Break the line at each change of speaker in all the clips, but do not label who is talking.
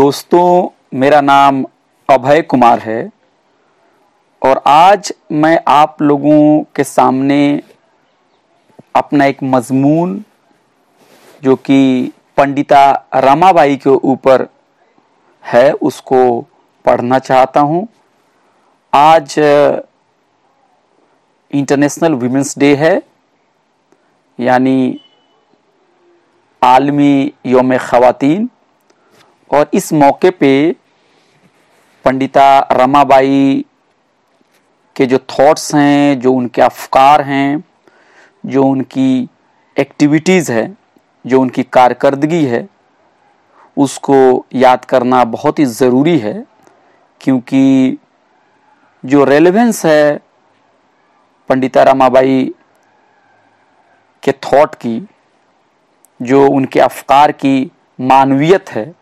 दोस्तों, मेरा नाम अभय कुमार है और आज मैं आप लोगों के सामने अपना एक मजमून, जो कि पंडिता रमाबाई के ऊपर है, उसको पढ़ना चाहता हूँ। आज इंटरनेशनल वीमेंस डे है, यानी आलमी योम ख़वातीन और इस मौके पे पंडिता रमाबाई के जो थॉट्स हैं, जो उनके अफकार हैं, जो उनकी एक्टिविटीज़ है, जो उनकी कारकर्दगी है, उसको याद करना बहुत ही ज़रूरी है, क्योंकि जो रेलेवेंस है पंडिता रमाबाई के थॉट की, जो उनके अफकार की मानवीयत है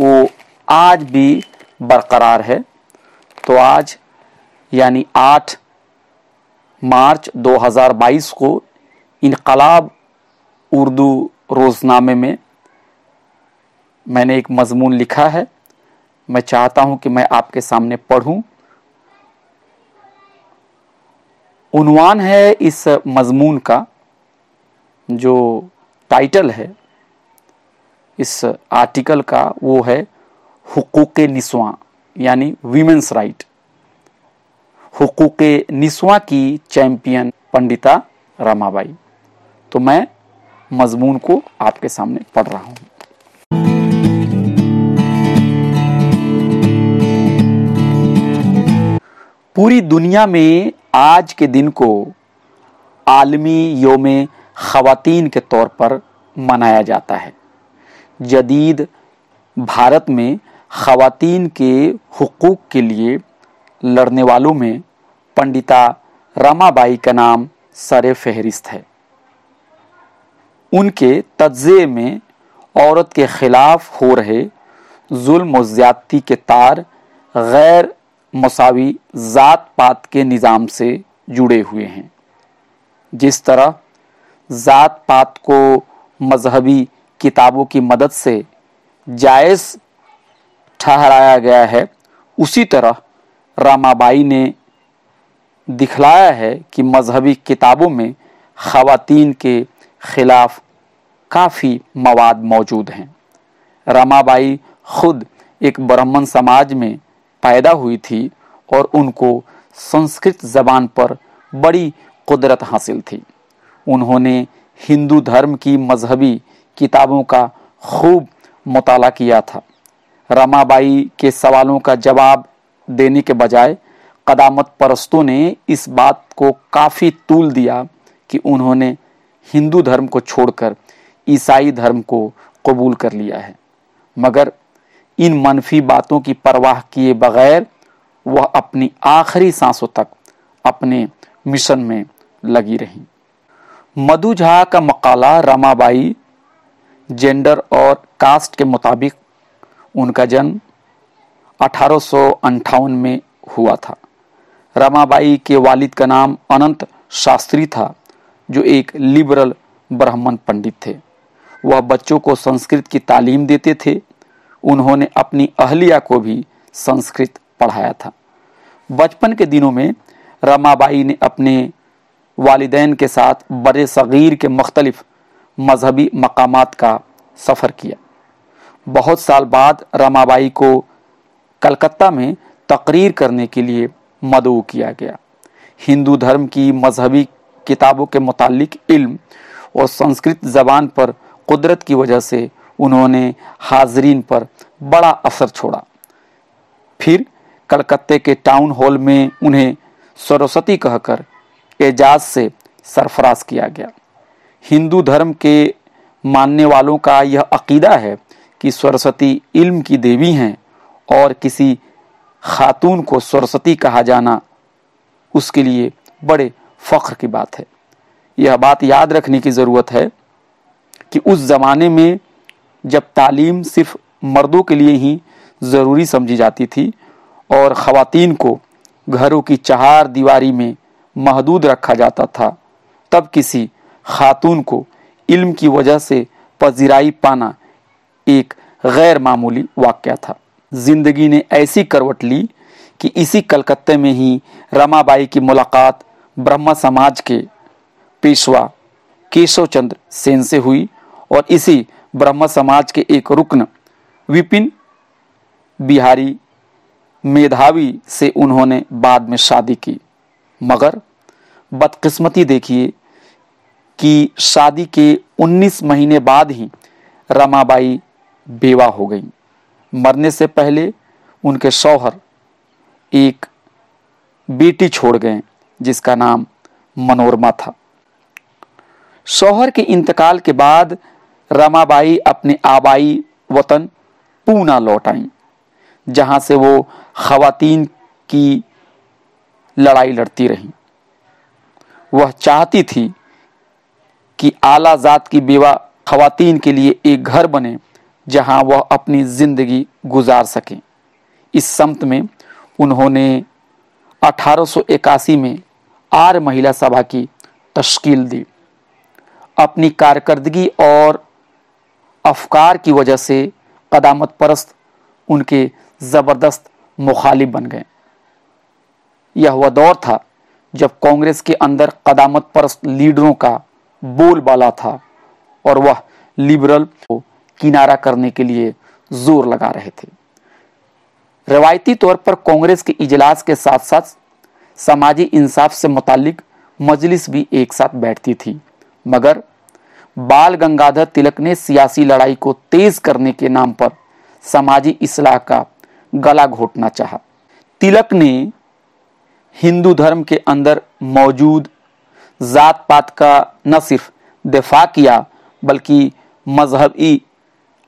वो आज भी बरकरार है। तो आज, यानी 8 मार्च 2022 को इनकलाब उर्दू रोज़नामे में मैंने एक मजमून लिखा है। मैं चाहता हूँ कि मैं आपके सामने पढ़ूं। उनवान है इस मजमून का, जो टाइटल है इस आर्टिकल का वो है हुकूक निस्वा, यानी वीमेंस राइट हुकूक निस्वा की चैंपियन पंडिता रमाबाई। तो मैं मजमून को आपके सामने पढ़ रहा हूँ। पूरी दुनिया में आज के दिन को आलमी योम ख़वातीन के तौर पर मनाया जाता है। जदीद भारत में ख़वातीन के हकूक़ के लिए लड़ने वालों में पंडिता रमाबाई का नाम सर फहरिस्त है। उनके तज्ज़े में औरत के ख़िलाफ़ हो रहे जुल्म ज़्यादती के तार गैर मसावी ज़ात पात के निज़ाम से जुड़े हुए हैं। जिस तरह ज़ात पात को मजहबी किताबों की मदद से जायज़ ठहराया गया है। उसी तरह रामाबाई ने दिखलाया है कि मजहबी किताबों में खातन के ख़िलाफ़ काफ़ी मवाद मौजूद हैं। रामाबाई खुद एक ब्राह्मण समाज में पैदा हुई थी और उनको संस्कृत जबान पर बड़ी कुदरत हासिल थी। उन्होंने हिंदू धर्म की मजहबी किताबों का खूब मुताला किया था। रमाबाई के सवालों का जवाब देने के बजाय कदामत परस्तों ने इस बात को काफ़ी तूल दिया कि उन्होंने हिंदू धर्म को छोड़कर ईसाई धर्म को कबूल कर लिया है। मगर इन मनफी बातों की परवाह किए बगैर वह अपनी आखिरी सांसों तक अपने मिशन में लगी रही। मधु झा का मकाला रमाबाई जेंडर और कास्ट के मुताबिक उनका जन्म अठारह में हुआ था। रमाबाई के वालिद का नाम अनंत शास्त्री था, जो एक लिबरल ब्राह्मण पंडित थे। वह बच्चों को संस्कृत की तालीम देते थे। उन्होंने अपनी अहलिया को भी संस्कृत पढ़ाया था। बचपन के दिनों में रमाबाई ने अपने वालदेन के साथ बड़े सग़ीर के मुख्तलिफ़ मजहबी मकाम का सफ़र किया। बहुत साल बाद रमाबाई को कलकत्ता में तकरीर करने के लिए मदऊ किया गया। हिंदू धर्म की मजहबी किताबों के मुतालिक इल्म और संस्कृत ज़बान पर कुदरत की वजह से उन्होंने हाजरीन पर बड़ा असर छोड़ा। फिर कलकत्ते के टाउन हॉल में उन्हें सरस्वती कहकर एजाज से सरफराज किया गया। हिंदू धर्म के मानने वालों का यह अकीदा है कि सरस्वती इल्म की देवी हैं और किसी खातून को सरस्वती कहा जाना उसके लिए बड़े फ़ख्र की बात है। यह बात याद रखने की ज़रूरत है कि उस ज़माने में जब तालीम सिर्फ़ मर्दों के लिए ही ज़रूरी समझी जाती थी और ख़वातीन को घरों की चार दीवारी में महदूद रखा जाता था, तब किसी खातून को इल्म की वजह से पजीराई पाना एक गैर मामूली वाक्य था। ज़िंदगी ने ऐसी करवट ली कि इसी कलकत्ते में ही रमाबाई की मुलाकात ब्रह्म समाज के पेशवा केशव चंद्र सेन से हुई और इसी ब्रह्म समाज के एक रुकन विपिन बिहारी मेधावी से उन्होंने बाद में शादी की। मगर बदकिस्मती देखिए कि शादी के 19 महीने बाद ही रमाबाई बेवा हो गई। मरने से पहले उनके शौहर एक बेटी छोड़ गए, जिसका नाम मनोरमा था। शौहर के इंतकाल के बाद रमाबाई अपने आबाई वतन पूना लौट आई, जहाँ से वो खातन की लड़ाई लड़ती रही। वह चाहती थी कि आला जात की बेवा खातन के लिए एक घर बने, जहाँ वह अपनी ज़िंदगी गुजार सके। इस समत में उन्होंने 1881 में आर महिला सभा की तश्कील दी। अपनी कारकर्दगी और अफकार की वजह से कदामत परस्त उनके ज़बरदस्त मुखालिब बन गए। यह वह दौर था जब कांग्रेस के अंदर कदामत परस्त लीडरों का बोलबाला था और वह लिबरल को किनारा करने के लिए ज़ोर लगा रहे थे। रवायती तौर पर कांग्रेस के इजलास के साथ साथ समाजी इंसाफ से मुतालिक मजलिस भी एक साथ बैठती थी। मगर बाल गंगाधर तिलक ने सियासी लड़ाई को तेज करने के नाम पर समाजी इसलाह का गला घोटना चाहा। तिलक ने हिंदू धर्म के अंदर मौजूद जात पात का न सिर्फ़ दिफा किया, बल्कि मजहबी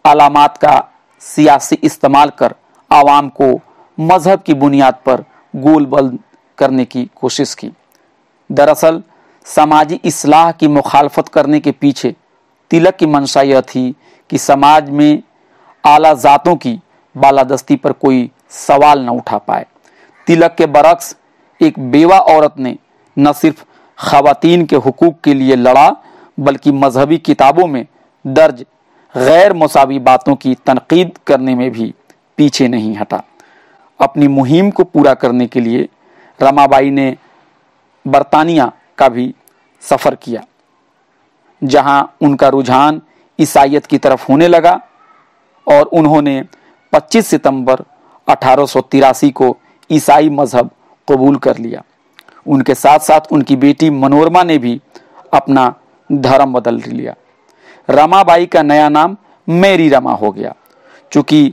अलामत का सियासी इस्तेमाल कर आवाम को मज़हब की बुनियाद पर गोल बल करने की कोशिश की। दरअसल, समाजी इसलाह की मुखालफत करने के पीछे तिलक की मंशा यह थी कि समाज में आला जातों की बालादस्ती पर कोई सवाल न उठा पाए। तिलक के बरक्स एक बेवा औरत ने न सिर्फ़ खातन के हकूक के लिए लड़ा, बल्कि मजहबी किताबों में दर्ज गैर मसावी बातों की तनकीद करने में भी पीछे नहीं हटा। अपनी मुहिम को पूरा करने के लिए रमाबाई ने बरतानिया का भी सफ़र किया, जहाँ उनका रुझान ईसाइत की तरफ़ होने लगा और उन्होंने 25 सितंबर अठारह सौ तिरासी को ईसाई मज़हब कबूल कर लिया। उनके साथ साथ उनकी बेटी मनोरमा ने भी अपना धर्म बदल लिया। रमाबाई का नया नाम मेरी रमा हो गया। चूँकि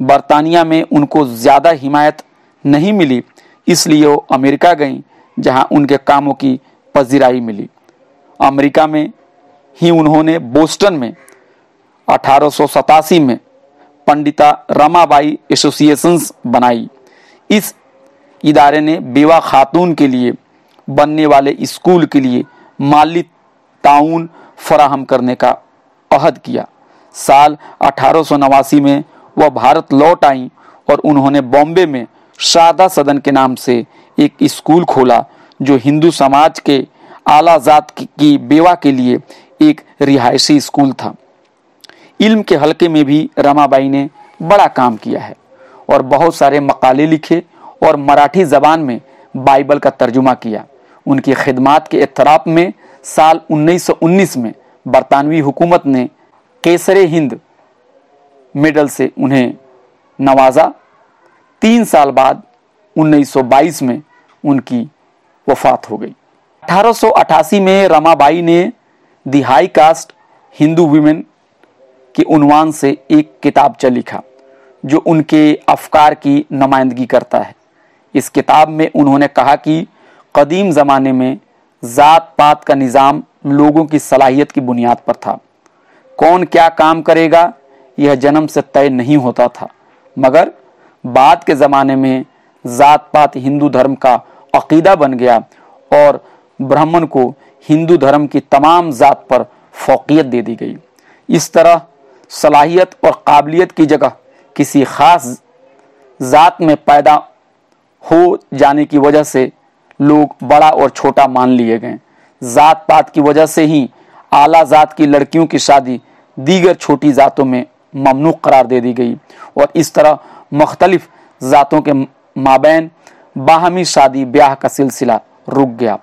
बरतानिया में उनको ज़्यादा हिमायत नहीं मिली, इसलिए वो अमेरिका गई, जहाँ उनके कामों की पजीराई मिली। अमेरिका में ही उन्होंने बोस्टन में अठारह सौ सतासी में पंडिता रमाबाई एसोसिएशंस बनाई। इस इदारे ने बेवा खातून के लिए, बनने वाले स्कूल के लिए माली ताउन फराहम करने का अहद किया। साल अठारह सौ नवासी में वह भारत लौट आई और उन्होंने बॉम्बे में शादा सदन के नाम से एक स्कूल खोला, जो हिंदू समाज के आला जात की बेवा के लिए एक रिहायशी स्कूल था। इल्म के हलके में भी रमाबाई ने बड़ा काम किया है और बहुत सारे मकाले लिखे और मराठी जबान में बाइबल का तर्जुमा किया। उनकी खिदमत के इतराप में साल 1919 में बरतानवी हुकूमत ने केसरे हिंद मेडल से उन्हें नवाजा। तीन साल बाद 1922 में उनकी वफात हो गई। 1888 में रमाबाई ने the high caste Hindu women के उनवान से एक किताब किताबचा लिखा, जो उनके अफकार की नुमाइंदगी करता है। इस किताब में उन्होंने कहा कि कदीम ज़माने में ज़ात पात का निज़ाम लोगों की सलाहियत की बुनियाद पर था। कौन क्या काम करेगा, यह जन्म से तय नहीं होता था। मगर बाद के ज़माने में ज़ात पात हिंदू धर्म का अकीदा बन गया और ब्राह्मण को हिंदू धर्म की तमाम ज़ात पर फोकियत दे दी गई। इस तरह सलाहियत और काबिलियत की जगह किसी ख़ास ज़ात में पैदा हो जाने की वजह से लोग बड़ा और छोटा मान लिए गए। ज़ात पात की वजह से ही आला ज़ात की लड़कियों की शादी दीगर छोटी ज़ातों में ममनू करार दे दी गई और इस तरह मुख्तलिफ़ ज़ातों के माबेन बाहमी शादी ब्याह का सिलसिला रुक गया।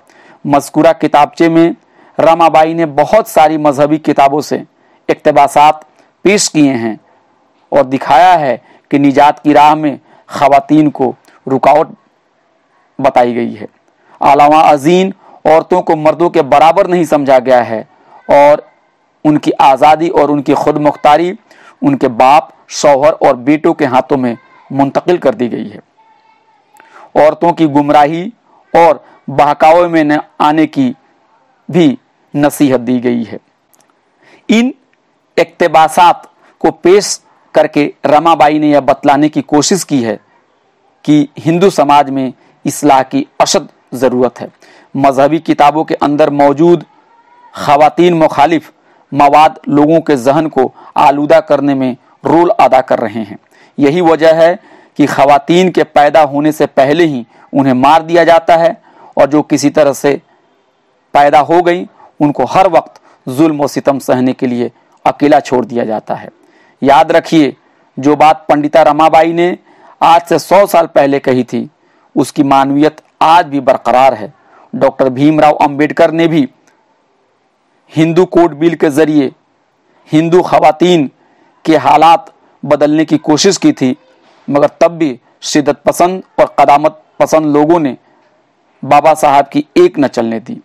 मस्कुरा किताबचे में रमाबाई ने बहुत सारी मजहबी किताबों से इकतबासात पेश किए हैं और दिखाया है कि निजात की राह में खातन को रुकावट बताई गई है। अलावा अजीन औरतों को मर्दों के बराबर नहीं समझा गया है और उनकी आज़ादी और उनकी खुद मुख्तारी उनके बाप, शौहर और बेटों के हाथों में मुंतकिल कर दी गई है। औरतों की गुमराही और बहकावे में आने की भी नसीहत दी गई है। इन इकतबासात को पेश करके रमाबाई ने यह बतलाने की कोशिश की है कि हिंदू समाज में इसलाह की अशद ज़रूरत है। मजहबी किताबों के अंदर मौजूद खातन मुखालिफ मवाद लोगों के जहन को आलूदा करने में रोल अदा कर रहे हैं। यही वजह है कि खातन के पैदा होने से पहले ही उन्हें मार दिया जाता है और जो किसी तरह से पैदा हो गई, उनको हर वक्त जुल्म व सितम सहने के लिए अकेला छोड़ दिया जाता है। याद रखिए, जो बात पंडिता रमाबाई ने आज से सौ साल पहले कही थी। उसकी मानवीयत आज भी बरकरार है। डॉक्टर भीमराव अंबेडकर ने भी हिंदू कोड बिल के ज़रिए हिंदू खातन के हालात बदलने की कोशिश की थी, मगर तब भी शिदत पसंद और कदामत पसंद लोगों ने बाबा साहब की एक न चलने दी।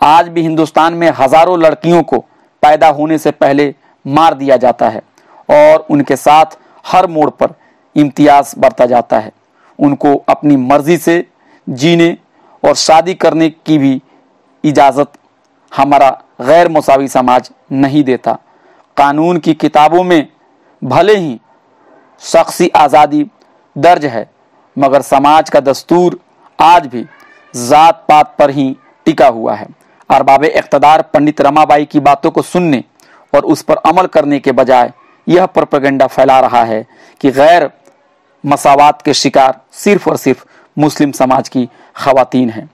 आज भी हिंदुस्तान में हज़ारों लड़कियों को पैदा होने से पहले मार दिया जाता है और उनके साथ हर मोड़ पर इम्तियाज़ बरता जाता है। उनको अपनी मर्ज़ी से जीने और शादी करने की भी इजाज़त हमारा गैर मसावी समाज नहीं देता। कानून की किताबों में भले ही शख्सी आज़ादी दर्ज है, मगर समाज का दस्तूर आज भी ज़ात पात पर ही टिका हुआ है। अरबाब इकतदार पंडित रमाबाई की बातों को सुनने और उस पर अमल करने के बजाय यह प्रोपेगेंडा फैला रहा है कि गैर मसावत के शिकार सिर्फ़ और सिर्फ़ मुस्लिम समाज की खातन हैं।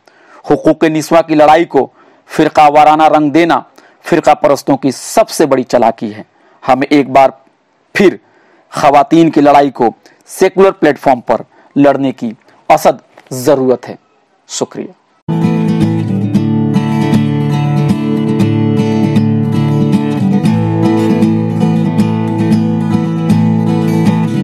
हकूक़ नस्वा की लड़ाई को फ़िरका वाराना रंग देना फ़िरका परस्तों की सबसे बड़ी चलाकी है। हम एक बार फिर खातन की लड़ाई को सेकुलर प्लेटफॉर्म पर लड़ने की असद ज़रूरत है। शुक्रिया।